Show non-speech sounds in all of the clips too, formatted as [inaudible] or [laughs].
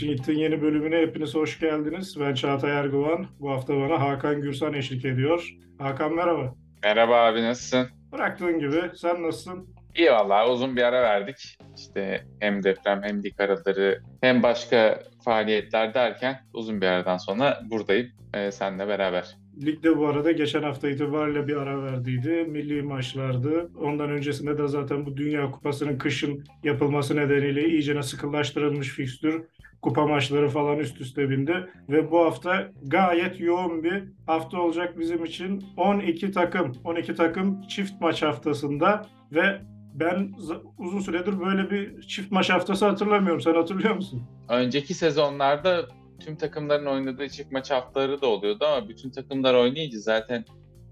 Washington yeni bölümüne hepiniz hoş geldiniz. Ben Çağatay Erguvan. Bu hafta bana Hakan Gürsan eşlik ediyor. Hakan merhaba. Merhaba abi nasılsın? Bıraktığın gibi. Sen nasılsın? İyi vallahi uzun bir ara verdik. İşte hem deprem hem lig araları hem başka faaliyetler derken uzun bir aradan sonra buradayım ee, seninle beraber. Ligde bu arada geçen hafta itibariyle bir ara verdiydi. Milli maçlardı. Ondan öncesinde de zaten bu Dünya Kupası'nın kışın yapılması nedeniyle iyicene sıkılaştırılmış fikstür. Kupa maçları falan üst üste bindi. Ve bu hafta gayet yoğun bir hafta olacak bizim için. 12 takım, 12 takım çift maç haftasında ve ben uzun süredir böyle bir çift maç haftası hatırlamıyorum. Sen hatırlıyor musun? Önceki sezonlarda tüm takımların oynadığı çift maç haftaları da oluyordu ama bütün takımlar oynayınca zaten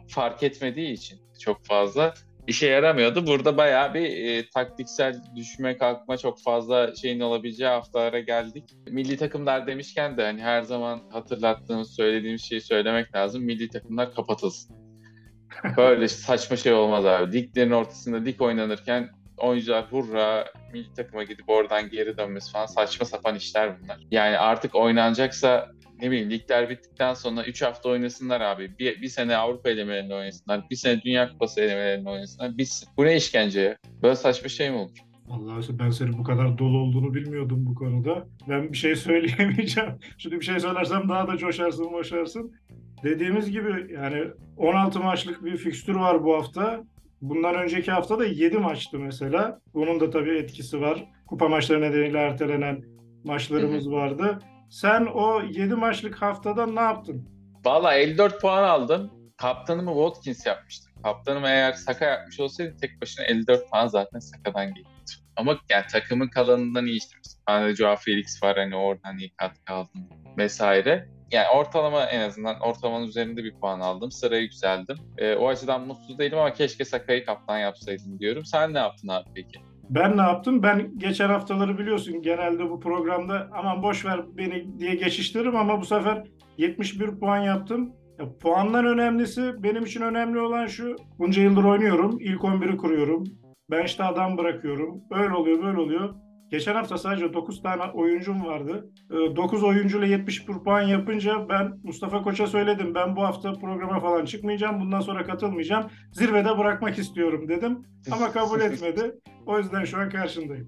fark etmediği için çok fazla işe yaramıyordu. Burada bayağı bir e, taktiksel düşme kalkma çok fazla şeyin olabileceği haftalara geldik. Milli takımlar demişken de hani her zaman hatırlattığımız, söylediğimiz şeyi söylemek lazım. Milli takımlar kapatılsın. Böyle [laughs] saçma şey olmaz abi. Liglerin ortasında lig oynanırken oyuncular hurra milli takıma gidip oradan geri dönmesi falan saçma sapan işler bunlar. Yani artık oynanacaksa ne bileyim ligler bittikten sonra 3 hafta oynasınlar abi. Bir, bir sene Avrupa elemelerinde oynasınlar. Bir sene Dünya Kupası elemelerinde oynasınlar. Bitsin. Bu ne işkence ya? Böyle saçma şey mi olur? Vallahi ben senin bu kadar dolu olduğunu bilmiyordum bu konuda. Ben bir şey [laughs] söyleyemeyeceğim. Şimdi bir şey söylersem daha da coşarsın, boşarsın. Dediğimiz gibi yani 16 maçlık bir fikstür var bu hafta. Bundan önceki hafta da 7 maçtı mesela. Bunun da tabii etkisi var. Kupa maçları nedeniyle ertelenen maçlarımız vardı. Sen o 7 maçlık haftada ne yaptın? Valla 54 puan aldım. Kaptanımı Watkins yapmıştım. Kaptanım eğer Saka yapmış olsaydı tek başına 54 puan zaten Saka'dan geldi. Ama yani takımın kalanından iyi işte. Hani Joao Felix var hani oradan iyi katkı aldım vesaire yani ortalama en azından ortalamanın üzerinde bir puan aldım. Sıraya yükseldim. E, o açıdan mutsuz değilim ama keşke Sakay'ı kaptan yapsaydım diyorum. Sen ne yaptın abi peki? Ben ne yaptım? Ben geçen haftaları biliyorsun genelde bu programda aman boş ver beni diye geçiştiririm ama bu sefer 71 puan yaptım. Ya, puandan önemlisi benim için önemli olan şu. Bunca yıldır oynuyorum. İlk 11'i kuruyorum. Ben işte adam bırakıyorum. Öyle oluyor böyle oluyor. Geçen hafta sadece 9 tane oyuncum vardı. 9 ee, oyuncuyla 71 puan yapınca ben Mustafa Koç'a söyledim. Ben bu hafta programa falan çıkmayacağım. Bundan sonra katılmayacağım. Zirvede bırakmak istiyorum dedim. Ama kabul etmedi. O yüzden şu an karşındayım.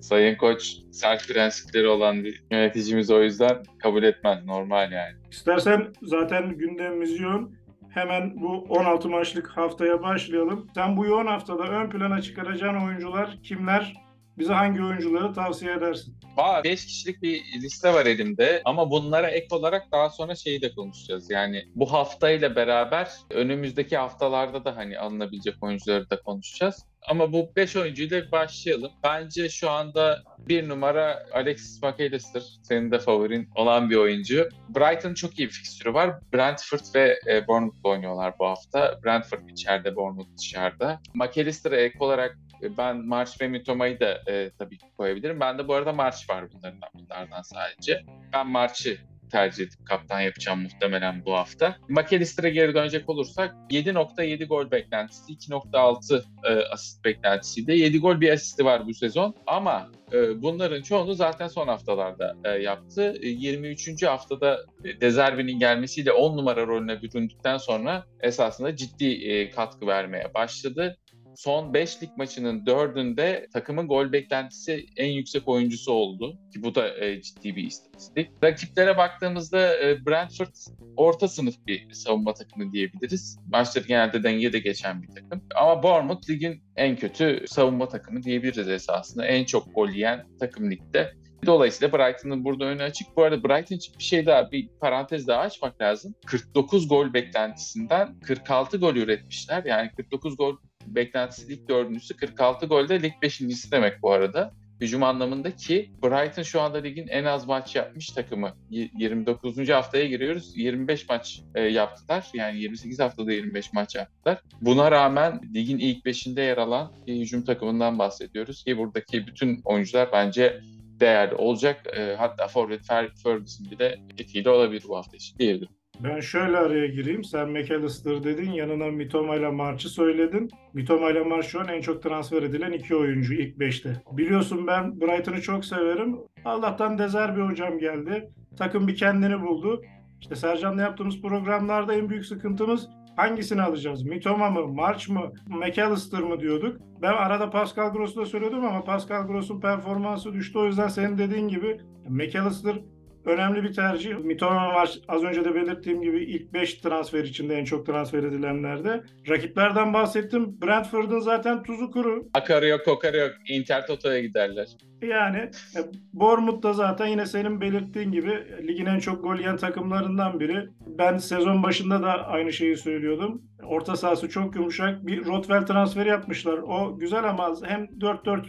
Sayın Koç sert prensipleri olan bir yöneticimiz o yüzden kabul etmez. Normal yani. İstersen zaten gündemimiz yoğun. Hemen bu 16 maçlık haftaya başlayalım. Sen bu yoğun haftada ön plana çıkaracağın oyuncular kimler? Bize hangi oyuncuları tavsiye edersin? Var. 5 kişilik bir liste var elimde ama bunlara ek olarak daha sonra şeyi de konuşacağız. Yani bu haftayla beraber önümüzdeki haftalarda da hani alınabilecek oyuncuları da konuşacağız. Ama bu 5 oyuncuyla başlayalım. Bence şu anda bir numara Alexis McAllister. Senin de favorin olan bir oyuncu. Brighton çok iyi bir fikstürü var. Brentford ve e, Bournemouth oynuyorlar bu hafta. Brentford içeride, Bournemouth dışarıda. McAllister'a ek olarak e, ben March ve Mitoma'yı da e, tabii ki koyabilirim. Ben de bu arada March var bunların bunlardan sadece. Ben March'ı tercih edip kaptan yapacağım muhtemelen bu hafta. McAllister'a geri dönecek olursak 7.7 gol beklentisi, 2.6 e, asist beklentisiydi. 7 gol bir asisti var bu sezon ama e, bunların çoğunu zaten son haftalarda e, yaptı. E, 23. haftada e, Dezerbi'nin gelmesiyle 10 numara rolüne büründükten sonra esasında ciddi e, katkı vermeye başladı son 5 lig maçının 4'ünde takımın gol beklentisi en yüksek oyuncusu oldu. Ki bu da e, ciddi bir istatistik. Rakiplere baktığımızda e, Brentford orta sınıf bir savunma takımı diyebiliriz. Maçları genelde dengede geçen bir takım. Ama Bournemouth ligin en kötü savunma takımı diyebiliriz esasında. En çok gol yiyen takım ligde. Dolayısıyla Brighton'ın burada önü açık. Bu arada Brighton için bir şey daha, bir parantez daha açmak lazım. 49 gol beklentisinden 46 gol üretmişler. Yani 49 gol beklentisi lig dördüncüsü 46 golde lig beşincisi demek bu arada. Hücum anlamında ki Brighton şu anda ligin en az maç yapmış takımı. 29. haftaya giriyoruz. 25 maç e, yaptılar. Yani 28 haftada 25 maç yaptılar. Buna rağmen ligin ilk beşinde yer alan bir hücum takımından bahsediyoruz. Ki buradaki bütün oyuncular bence değerli olacak. E, hatta Forvet Ferguson bile etkili olabilir bu hafta için diyebilirim. Ben şöyle araya gireyim. Sen McAllister dedin, yanına Mitoma ile March'ı söyledin. Mitoma ile March şu an en çok transfer edilen iki oyuncu ilk beşte. Biliyorsun ben Brighton'ı çok severim. Allah'tan Dezer bir hocam geldi. Takım bir kendini buldu. İşte Sercan'la yaptığımız programlarda en büyük sıkıntımız hangisini alacağız? Mitoma mı, March mı, McAllister mı diyorduk. Ben arada Pascal Gross'u da söyledim ama Pascal Gross'un performansı düştü. O yüzden senin dediğin gibi McAllister önemli bir tercih. Mitoma var az önce de belirttiğim gibi ilk 5 transfer içinde en çok transfer edilenlerde. Rakiplerden bahsettim. Brentford'un zaten tuzu kuru. Akarı yok, kokarı yok. Inter Toto'ya giderler. Yani e, Bournemouth da zaten yine senin belirttiğin gibi ligin en çok gol yiyen takımlarından biri. Ben sezon başında da aynı şeyi söylüyordum. Orta sahası çok yumuşak. Bir Rothwell transferi yapmışlar. O güzel ama hem 4-4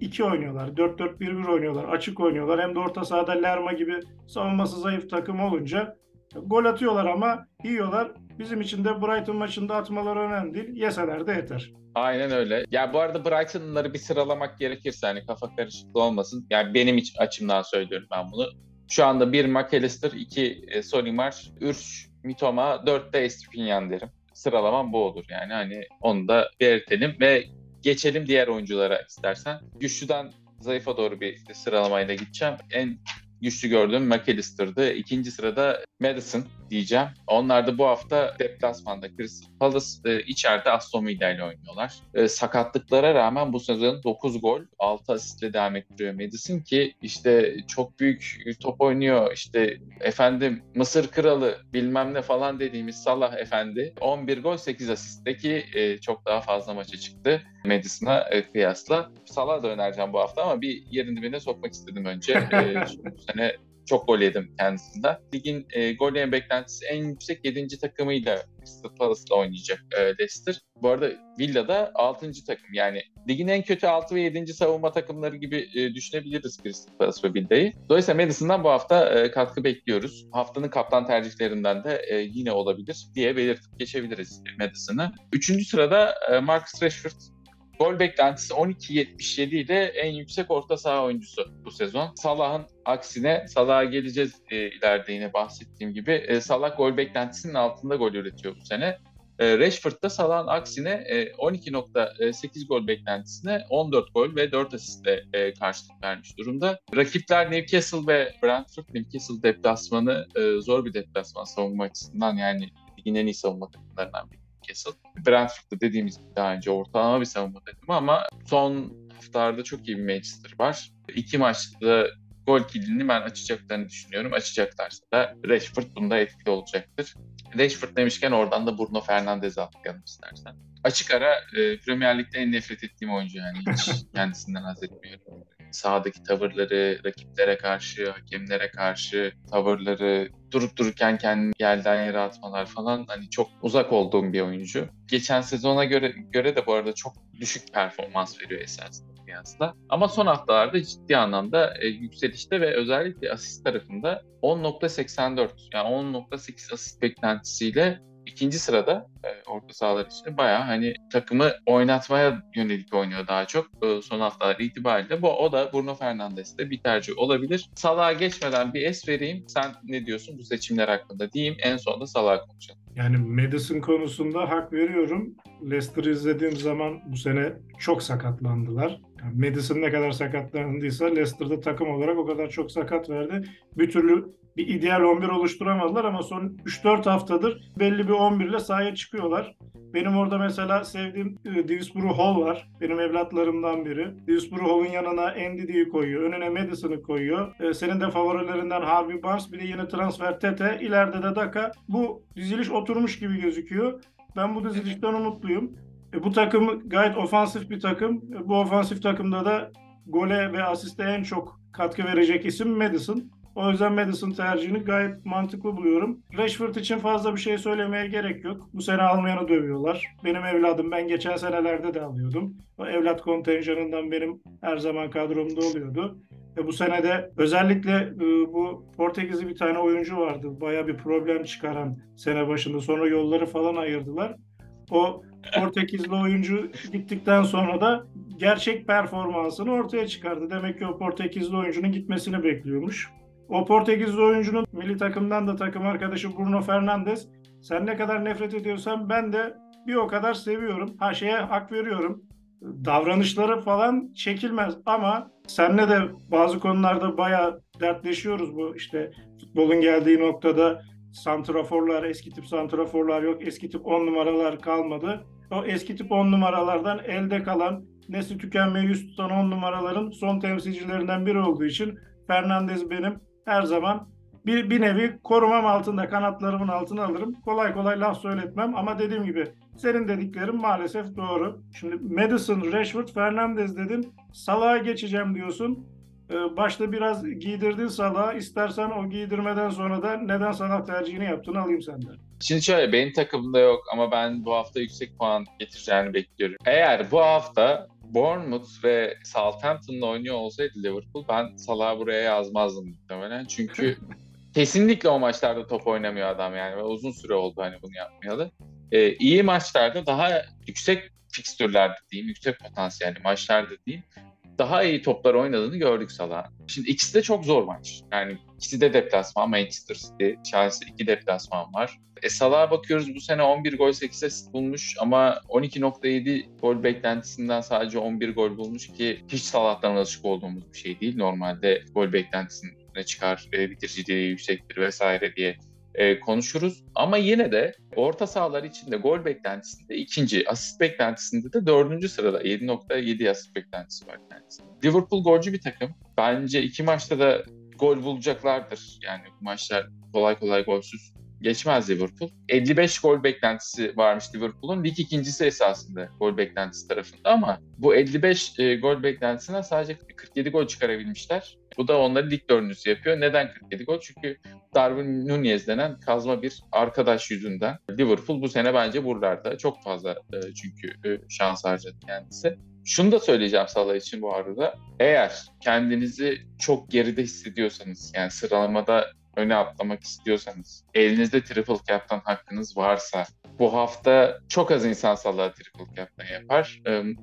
2 oynuyorlar. 4-4-1-1 oynuyorlar. Açık oynuyorlar. Hem de orta sahada Lerma gibi savunması zayıf takım olunca gol atıyorlar ama yiyorlar. Bizim için de Brighton maçında atmaları önemli değil. Yeseler de yeter. Aynen öyle. Ya bu arada Brighton'ları bir sıralamak gerekirse hani kafa karışıklığı olmasın. Yani benim iç açımdan söylüyorum ben bunu. Şu anda bir McAllister, iki e, Solimar, üç Mitoma, dört de Estupinian derim. Sıralamam bu olur yani hani onu da belirtelim ve geçelim diğer oyunculara istersen. Güçlüden zayıfa doğru bir sıralamayla gideceğim. En güçlü gördüğüm McAllister'dı. İkinci sırada Madison diyeceğim. Onlar da bu hafta deplasmanda Crystal Palace e, içeride Aston Villa ile oynuyorlar. E, sakatlıklara rağmen bu sezon 9 gol 6 asistle devam ettiriyor Madison ki işte çok büyük top oynuyor. İşte efendim Mısır kralı bilmem ne falan dediğimiz Salah efendi 11 gol 8 asistteki e, çok daha fazla maça çıktı Madison'a e, kıyasla. Salah da önereceğim bu hafta ama bir yerin dibine sokmak istedim önce. E, [laughs] bu sene çok gol yedim kendisinden. Ligin e, gol yeme beklentisi en yüksek 7. takımıyla Crystal Palace'la oynayacak e, Leicester. Bu arada Villa'da 6. takım yani ligin en kötü 6 ve 7. savunma takımları gibi e, düşünebiliriz Crystal Palace ve Villa'yı. Dolayısıyla Madison'dan bu hafta e, katkı bekliyoruz. Haftanın kaptan tercihlerinden de e, yine olabilir diye belirtip geçebiliriz Madison'ı. Üçüncü sırada e, Marcus Rashford Gol beklentisi 12.77 ile en yüksek orta saha oyuncusu bu sezon. Salah'ın aksine Salah'a geleceğiz e, ileride yine bahsettiğim gibi. E, Salah gol beklentisinin altında gol üretiyor bu sene. E, Rashford da Salah'ın aksine e, 12.8 gol beklentisine 14 gol ve 4 asistle e, karşılık vermiş durumda. Rakipler Newcastle ve Brentford. Newcastle deplasmanı e, zor bir deplasman savunma açısından yani ligin en iyi savunma takımlarından biri. Newcastle. Brentford'da dediğimiz daha önce ortalama bir savunma takımı ama son haftalarda çok iyi bir Manchester var. İki maçta gol kilidini ben açacaklarını düşünüyorum. Açacaklarsa da Rashford bunda etkili olacaktır. Rashford demişken oradan da Bruno Fernandes'e atlayalım istersen. Açık ara e, Premier Lig'de en nefret ettiğim oyuncu yani hiç [laughs] kendisinden haz etmiyorum. Sahadaki tavırları, rakiplere karşı, hakemlere karşı tavırları, durup dururken kendini yerden yere atmalar falan hani çok uzak olduğum bir oyuncu. Geçen sezona göre göre de bu arada çok düşük performans veriyor esasında kıyasla. Ama son haftalarda ciddi anlamda e, yükselişte ve özellikle asist tarafında 10.84 yani 10.8 asist beklentisiyle ikinci sırada e, orta sahalar için bayağı hani takımı oynatmaya yönelik oynuyor daha çok e, son haftalar itibariyle. Bu o da Bruno Fernandes'te bir tercih olabilir. Salah'a geçmeden bir es vereyim. Sen ne diyorsun bu seçimler hakkında diyeyim. En sonunda Salah'a konuşalım. Yani Madison konusunda hak veriyorum. Leicester izlediğim zaman bu sene çok sakatlandılar. Yani Madison ne kadar sakatlandıysa Leicester'da takım olarak o kadar çok sakat verdi. Bir türlü bir ideal 11 oluşturamadılar ama son 3-4 haftadır belli bir 11 ile sahaya çıkıyorlar. Benim orada mesela sevdiğim e, Dewsbury Hall var. Benim evlatlarımdan biri. Dewsbury Hall'un yanına Ndidi'yi koyuyor. Önüne Madison'ı koyuyor. E, senin de favorilerinden Harvey Barnes. Bir de yeni transfer Tete. İleride de Daka. Bu diziliş oturmuş gibi gözüküyor. Ben bu dizilişten umutluyum. E, bu takım gayet ofansif bir takım. E, bu ofansif takımda da gole ve asiste en çok katkı verecek isim Madison. O yüzden Madison tercihini gayet mantıklı buluyorum. Rashford için fazla bir şey söylemeye gerek yok. Bu sene almayanı dövüyorlar. Benim evladım ben geçen senelerde de alıyordum. O evlat kontenjanından benim her zaman kadromda oluyordu. Ve bu sene de özellikle e, bu Portekizli bir tane oyuncu vardı. Baya bir problem çıkaran sene başında. Sonra yolları falan ayırdılar. O Portekizli oyuncu gittikten sonra da gerçek performansını ortaya çıkardı. Demek ki o Portekizli oyuncunun gitmesini bekliyormuş. O Portekizli oyuncunun milli takımdan da takım arkadaşı Bruno Fernandes. Sen ne kadar nefret ediyorsan ben de bir o kadar seviyorum. Ha şeye hak veriyorum. Davranışları falan çekilmez ama senle de bazı konularda bayağı dertleşiyoruz bu işte futbolun geldiği noktada santraforlar, eski tip santraforlar yok, eski tip 10 numaralar kalmadı. O eski tip 10 numaralardan elde kalan, nesli tükenmeye yüz tutan 10 numaraların son temsilcilerinden biri olduğu için Fernandez benim her zaman bir, bir nevi korumam altında, kanatlarımın altına alırım. Kolay kolay laf söyletmem ama dediğim gibi senin dediklerin maalesef doğru. Şimdi Madison, Rashford, Fernandez dedin. Salah'a geçeceğim diyorsun. Ee, başta biraz giydirdin Salah'a. İstersen o giydirmeden sonra da neden Salah tercihini yaptığını alayım senden. Şimdi şöyle benim takımda yok ama ben bu hafta yüksek puan getireceğini bekliyorum. Eğer bu hafta Bournemouth ve Southampton'la oynuyor olsaydı Liverpool ben Salah'ı buraya yazmazdım muhtemelen. Çünkü [laughs] kesinlikle o maçlarda top oynamıyor adam yani. Ve uzun süre oldu hani bunu yapmayalı. Ee, iyi maçlarda daha yüksek fikstürlerde diyeyim, yüksek potansiyelli maçlarda diyeyim daha iyi toplar oynadığını gördük Salah'ın. Şimdi ikisi de çok zor maç. Yani ikisi de deplasman. Manchester City, Chelsea iki deplasman var. E Salah'a bakıyoruz bu sene 11 gol 8 asist bulmuş ama 12.7 gol beklentisinden sadece 11 gol bulmuş ki hiç Salah'tan alışık olduğumuz bir şey değil. Normalde gol beklentisine çıkar, e, bitiriciliği yüksektir vesaire diye e, konuşuruz. Ama yine de orta sahalar içinde gol beklentisinde ikinci, asist beklentisinde de dördüncü sırada 7.7 asist beklentisi var kendisinde. Liverpool golcü bir takım. Bence iki maçta da gol bulacaklardır. Yani bu maçlar kolay kolay golsüz geçmez Liverpool. 55 gol beklentisi varmış Liverpool'un. Lig ikincisi esasında gol beklentisi tarafında ama bu 55 e, gol beklentisine sadece 47 gol çıkarabilmişler. Bu da onları lig dördüncüsü yapıyor. Neden 47 gol? Çünkü Darwin Nunez denen kazma bir arkadaş yüzünden. Liverpool bu sene bence buralarda çok fazla e, çünkü e, şans harcadı kendisi. Şunu da söyleyeceğim Salah için bu arada. Eğer kendinizi çok geride hissediyorsanız yani sıralamada öne atlamak istiyorsanız, elinizde triple cap'tan hakkınız varsa, bu hafta çok az insan Salah'a triple cap'tan yapar.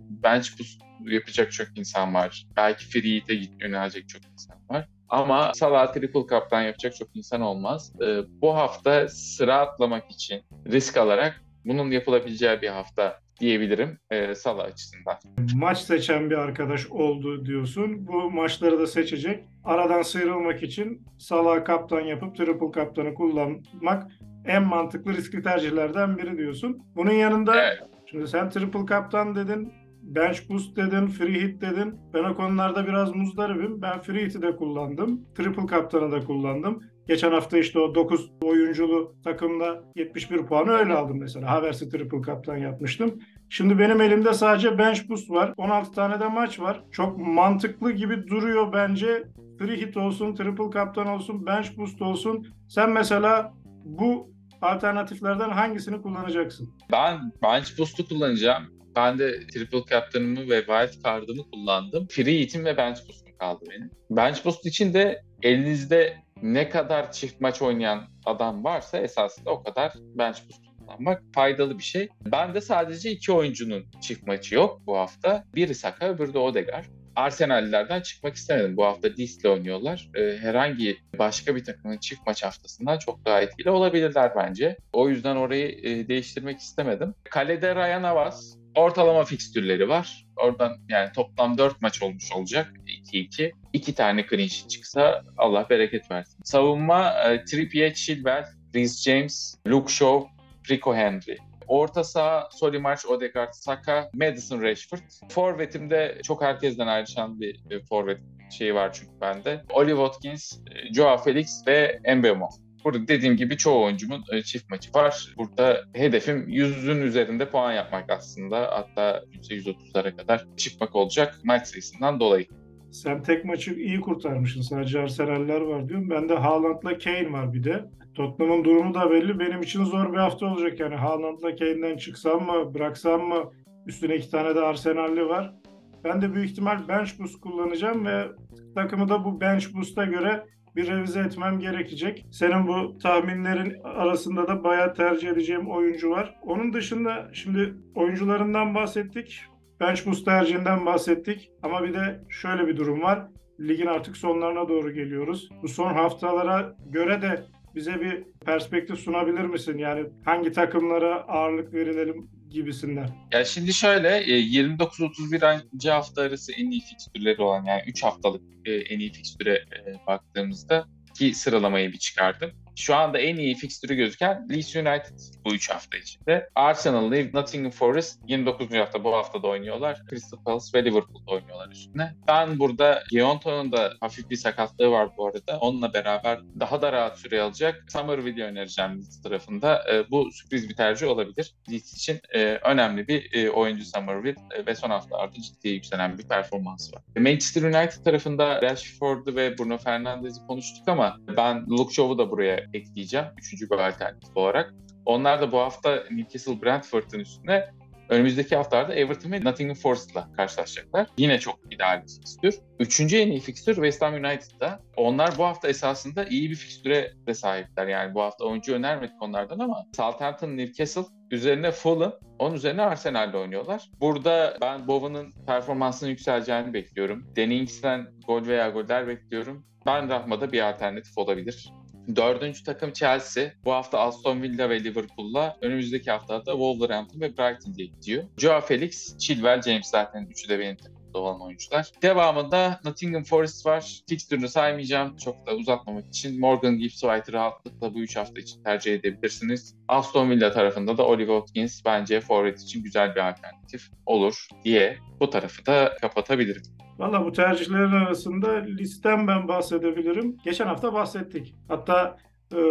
Bench boost yapacak çok insan var. Belki free hit'e yönelecek çok insan var. Ama Salah triple cap'tan yapacak çok insan olmaz. Bu hafta sıra atlamak için risk alarak bunun yapılabileceği bir hafta diyebilirim e, Salah açısından. Maç seçen bir arkadaş oldu diyorsun. Bu maçları da seçecek. Aradan sıyrılmak için Salah kaptan yapıp triple kaptanı kullanmak en mantıklı riskli tercihlerden biri diyorsun. Bunun yanında evet. şimdi sen triple kaptan dedin, bench boost dedin, free hit dedin. Ben o konularda biraz muzdaribim. Ben free hit'i de kullandım. Triple kaptanı da kullandım. Geçen hafta işte o 9 oyunculu takımda 71 puanı öyle aldım mesela. Havers'i triple kaptan yapmıştım. Şimdi benim elimde sadece bench boost var. 16 tane de maç var. Çok mantıklı gibi duruyor bence. Free hit olsun, triple kaptan olsun, bench boost olsun. Sen mesela bu alternatiflerden hangisini kullanacaksın? Ben bench boost'u kullanacağım. Ben de triple captain'ımı ve wild card'ımı kullandım. Free hit'im ve bench boost'um kaldı benim. Bench boost için de elinizde ne kadar çift maç oynayan adam varsa esasında o kadar bench boost kullanmak faydalı bir şey. Ben de sadece iki oyuncunun çift maçı yok bu hafta. Biri Saka öbürü de Odegaard. Arsenal'lerden çıkmak istemedim. Bu hafta Dis'le oynuyorlar. Ee, herhangi başka bir takımın çift maç haftasından çok daha etkili olabilirler bence. O yüzden orayı e, değiştirmek istemedim. Kalede Ryan Avaz. Ortalama fikstürleri var. Oradan yani toplam 4 maç olmuş olacak. 2-2. 2 tane clean sheet çıksa Allah bereket versin. Savunma e, Trippier, Chilwell, Reece James, Luke Shaw, Rico Henry. Orta saha Solimarch, Odegaard, Saka, Madison, Rashford. Forvet'imde çok herkesten ayrışan bir, bir forvet şeyi var çünkü bende. Oli Watkins, e, Joao Felix ve Mbemo. Burada dediğim gibi çoğu oyuncumun e, çift maçı var. Burada hedefim 100'ün üzerinde puan yapmak aslında. Hatta %130'lara kadar çıkmak olacak maç sayısından dolayı. Sen tek maçı iyi kurtarmışsın. Sadece Arsenal'ler var diyorum. Bende Haaland'la Kane var bir de. Tottenham'ın durumu da belli. Benim için zor bir hafta olacak yani. Haaland'la Kane'den çıksam mı, bıraksam mı? Üstüne iki tane de Arsenal'li var. Ben de büyük ihtimal bench boost kullanacağım ve takımı da bu bench boost'a göre bir revize etmem gerekecek. Senin bu tahminlerin arasında da bayağı tercih edeceğim oyuncu var. Onun dışında şimdi oyuncularından bahsettik. Bench boost tercihinden bahsettik. Ama bir de şöyle bir durum var. ligin artık sonlarına doğru geliyoruz. Bu son haftalara göre de bize bir perspektif sunabilir misin? Yani hangi takımlara ağırlık verilelim gibisinden. Ya şimdi şöyle e, 29-31. hafta arası en iyi fikstürleri olan yani 3 haftalık e, en iyi fikstüre e, baktığımızda ki sıralamayı bir çıkardım. Şu anda en iyi fikstürü gözüken Leeds United bu 3 hafta içinde. Arsenal, Nottingham Forest 29. hafta bu hafta da oynuyorlar. Crystal Palace ve Liverpool'da oynuyorlar üstüne. Ben burada Gionto'nun da hafif bir sakatlığı var bu arada. Onunla beraber daha da rahat süre alacak Somerville'i önereceğim Leeds tarafında. E, bu sürpriz bir tercih olabilir. Leeds için e, önemli bir e, oyuncu Somerville e, ve son haftalarda ciddi yükselen bir performansı var. Manchester United tarafında Rashford'u ve Bruno Fernandes'i konuştuk ama ben Luke Shaw'u da buraya ekleyeceğim. Üçüncü bir alternatif olarak. Onlar da bu hafta Newcastle Brentford'un üstüne önümüzdeki haftalarda Everton ve Nottingham Forest'la karşılaşacaklar. Yine çok ideal bir fikstür. Üçüncü en iyi fikstür West Ham United'da. Onlar bu hafta esasında iyi bir fikstüre de sahipler. Yani bu hafta oyuncu önermedik onlardan ama Southampton, Newcastle üzerine Fulham, onun üzerine Arsenal'le oynuyorlar. Burada ben Bowen'ın performansının yükseleceğini bekliyorum. Danny Ings'ten gol veya goller bekliyorum. Ben Rahma'da bir alternatif olabilir. Dördüncü takım Chelsea. Bu hafta Aston Villa ve Liverpool'la önümüzdeki haftada Wolverhampton ve Brighton diye gidiyor. Joao Felix, Chilwell, James zaten üçü de benim olan oyuncular. Devamında Nottingham Forest var. Fixtürünü saymayacağım çok da uzatmamak için. Morgan Gibbs White'ı rahatlıkla bu üç hafta için tercih edebilirsiniz. Aston Villa tarafında da Oliver Watkins bence forvet için güzel bir alternatif olur diye bu tarafı da kapatabilirim. Valla bu tercihlerin arasında listem ben bahsedebilirim. Geçen hafta bahsettik. Hatta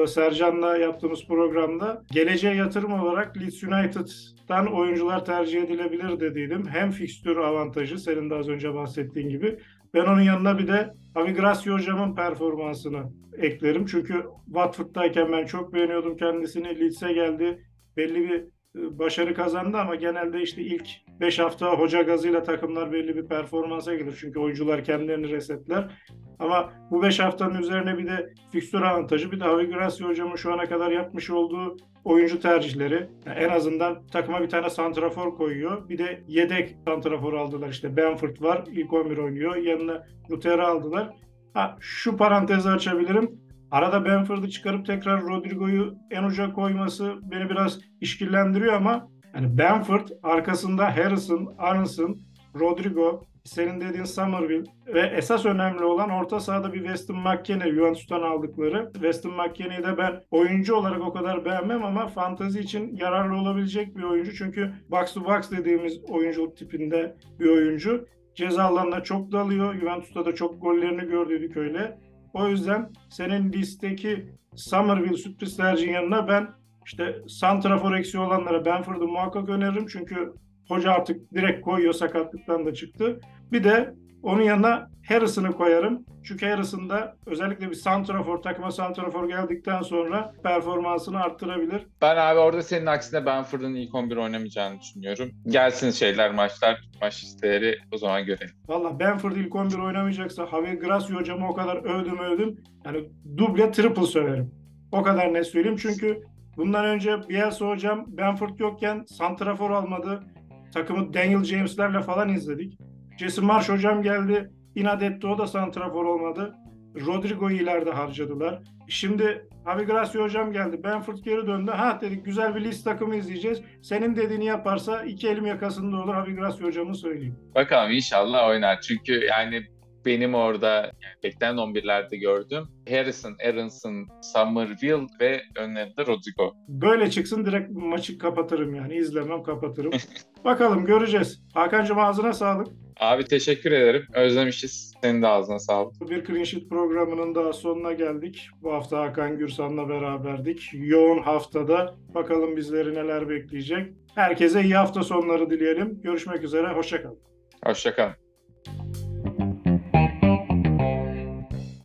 Sercan'la yaptığımız programda geleceğe yatırım olarak Leeds United'dan oyuncular tercih edilebilir dediydim. Hem fikstür avantajı senin de az önce bahsettiğin gibi. Ben onun yanına bir de Avi Gracia hocamın performansını eklerim. Çünkü Watford'dayken ben çok beğeniyordum kendisini. Leeds'e geldi. Belli bir e, başarı kazandı ama genelde işte ilk 5 hafta hoca gazıyla takımlar belli bir performansa gelir. Çünkü oyuncular kendilerini resetler. Ama bu 5 haftanın üzerine bir de fikstür avantajı bir de Avi Gracia hocamın şu ana kadar yapmış olduğu oyuncu tercihleri. Yani en azından takıma bir tane santrafor koyuyor. Bir de yedek santrafor aldılar. İşte Benford var. ilk 11 oynuyor. Yanına Lutera aldılar. Ha, şu parantezi açabilirim. Arada Benford'u çıkarıp tekrar Rodrigo'yu en uca koyması beni biraz işkillendiriyor ama yani Benford arkasında Harrison, Arnson, Rodrigo, senin dediğin Somerville ve esas önemli olan orta sahada bir Weston McKennie Juventus'tan aldıkları. Weston McKennie'yi de ben oyuncu olarak o kadar beğenmem ama fantazi için yararlı olabilecek bir oyuncu. Çünkü box to box dediğimiz oyunculuk tipinde bir oyuncu. Ceza alanına çok dalıyor. Juventus'ta da çok gollerini gördük öyle. O yüzden senin listeki Somerville sürpriz tercihin yanına ben işte santrafor eksiği olanlara Benford'u muhakkak öneririm. Çünkü hoca artık direkt koyuyor sakatlıktan da çıktı. Bir de onun yanına Harrison'ı koyarım. Çünkü Harrison da özellikle bir santrafor, takıma santrafor geldikten sonra performansını arttırabilir. Ben abi orada senin aksine Benford'un ilk 11 oynamayacağını düşünüyorum. Gelsin şeyler, maçlar, maç listeleri o zaman görelim. Valla Benford ilk 11 oynamayacaksa Javier Gracia hocamı o kadar övdüm övdüm. Yani duble triple söylerim. O kadar ne söyleyeyim çünkü bundan önce Bielsa hocam Benford yokken santrafor almadı. Takımı Daniel James'lerle falan izledik. Jason Marsh hocam geldi. İnat etti o da santrafor olmadı. Rodrigo'yu ileride harcadılar. Şimdi Javi Gracia hocam geldi. Benford geri döndü. Ha dedik güzel bir list takımı izleyeceğiz. Senin dediğini yaparsa iki elim yakasında olur. Javi Gracia hocamı söyleyeyim. Bakalım inşallah oynar. Çünkü yani benim orada yani beklenen 11'lerde gördüm. Harrison, Aronson, Somerville ve önlerinde Rodrigo. Böyle çıksın direkt maçı kapatırım yani. İzlemem kapatırım. [laughs] Bakalım göreceğiz. Hakan'cığım ağzına sağlık. Abi teşekkür ederim. Özlemişiz. Senin de ağzına sağlık. Bir Clean Sheet programının daha sonuna geldik. Bu hafta Hakan Gürsan'la beraberdik. Yoğun haftada bakalım bizleri neler bekleyecek. Herkese iyi hafta sonları dileyelim. Görüşmek üzere. Hoşçakalın. Hoşçakalın.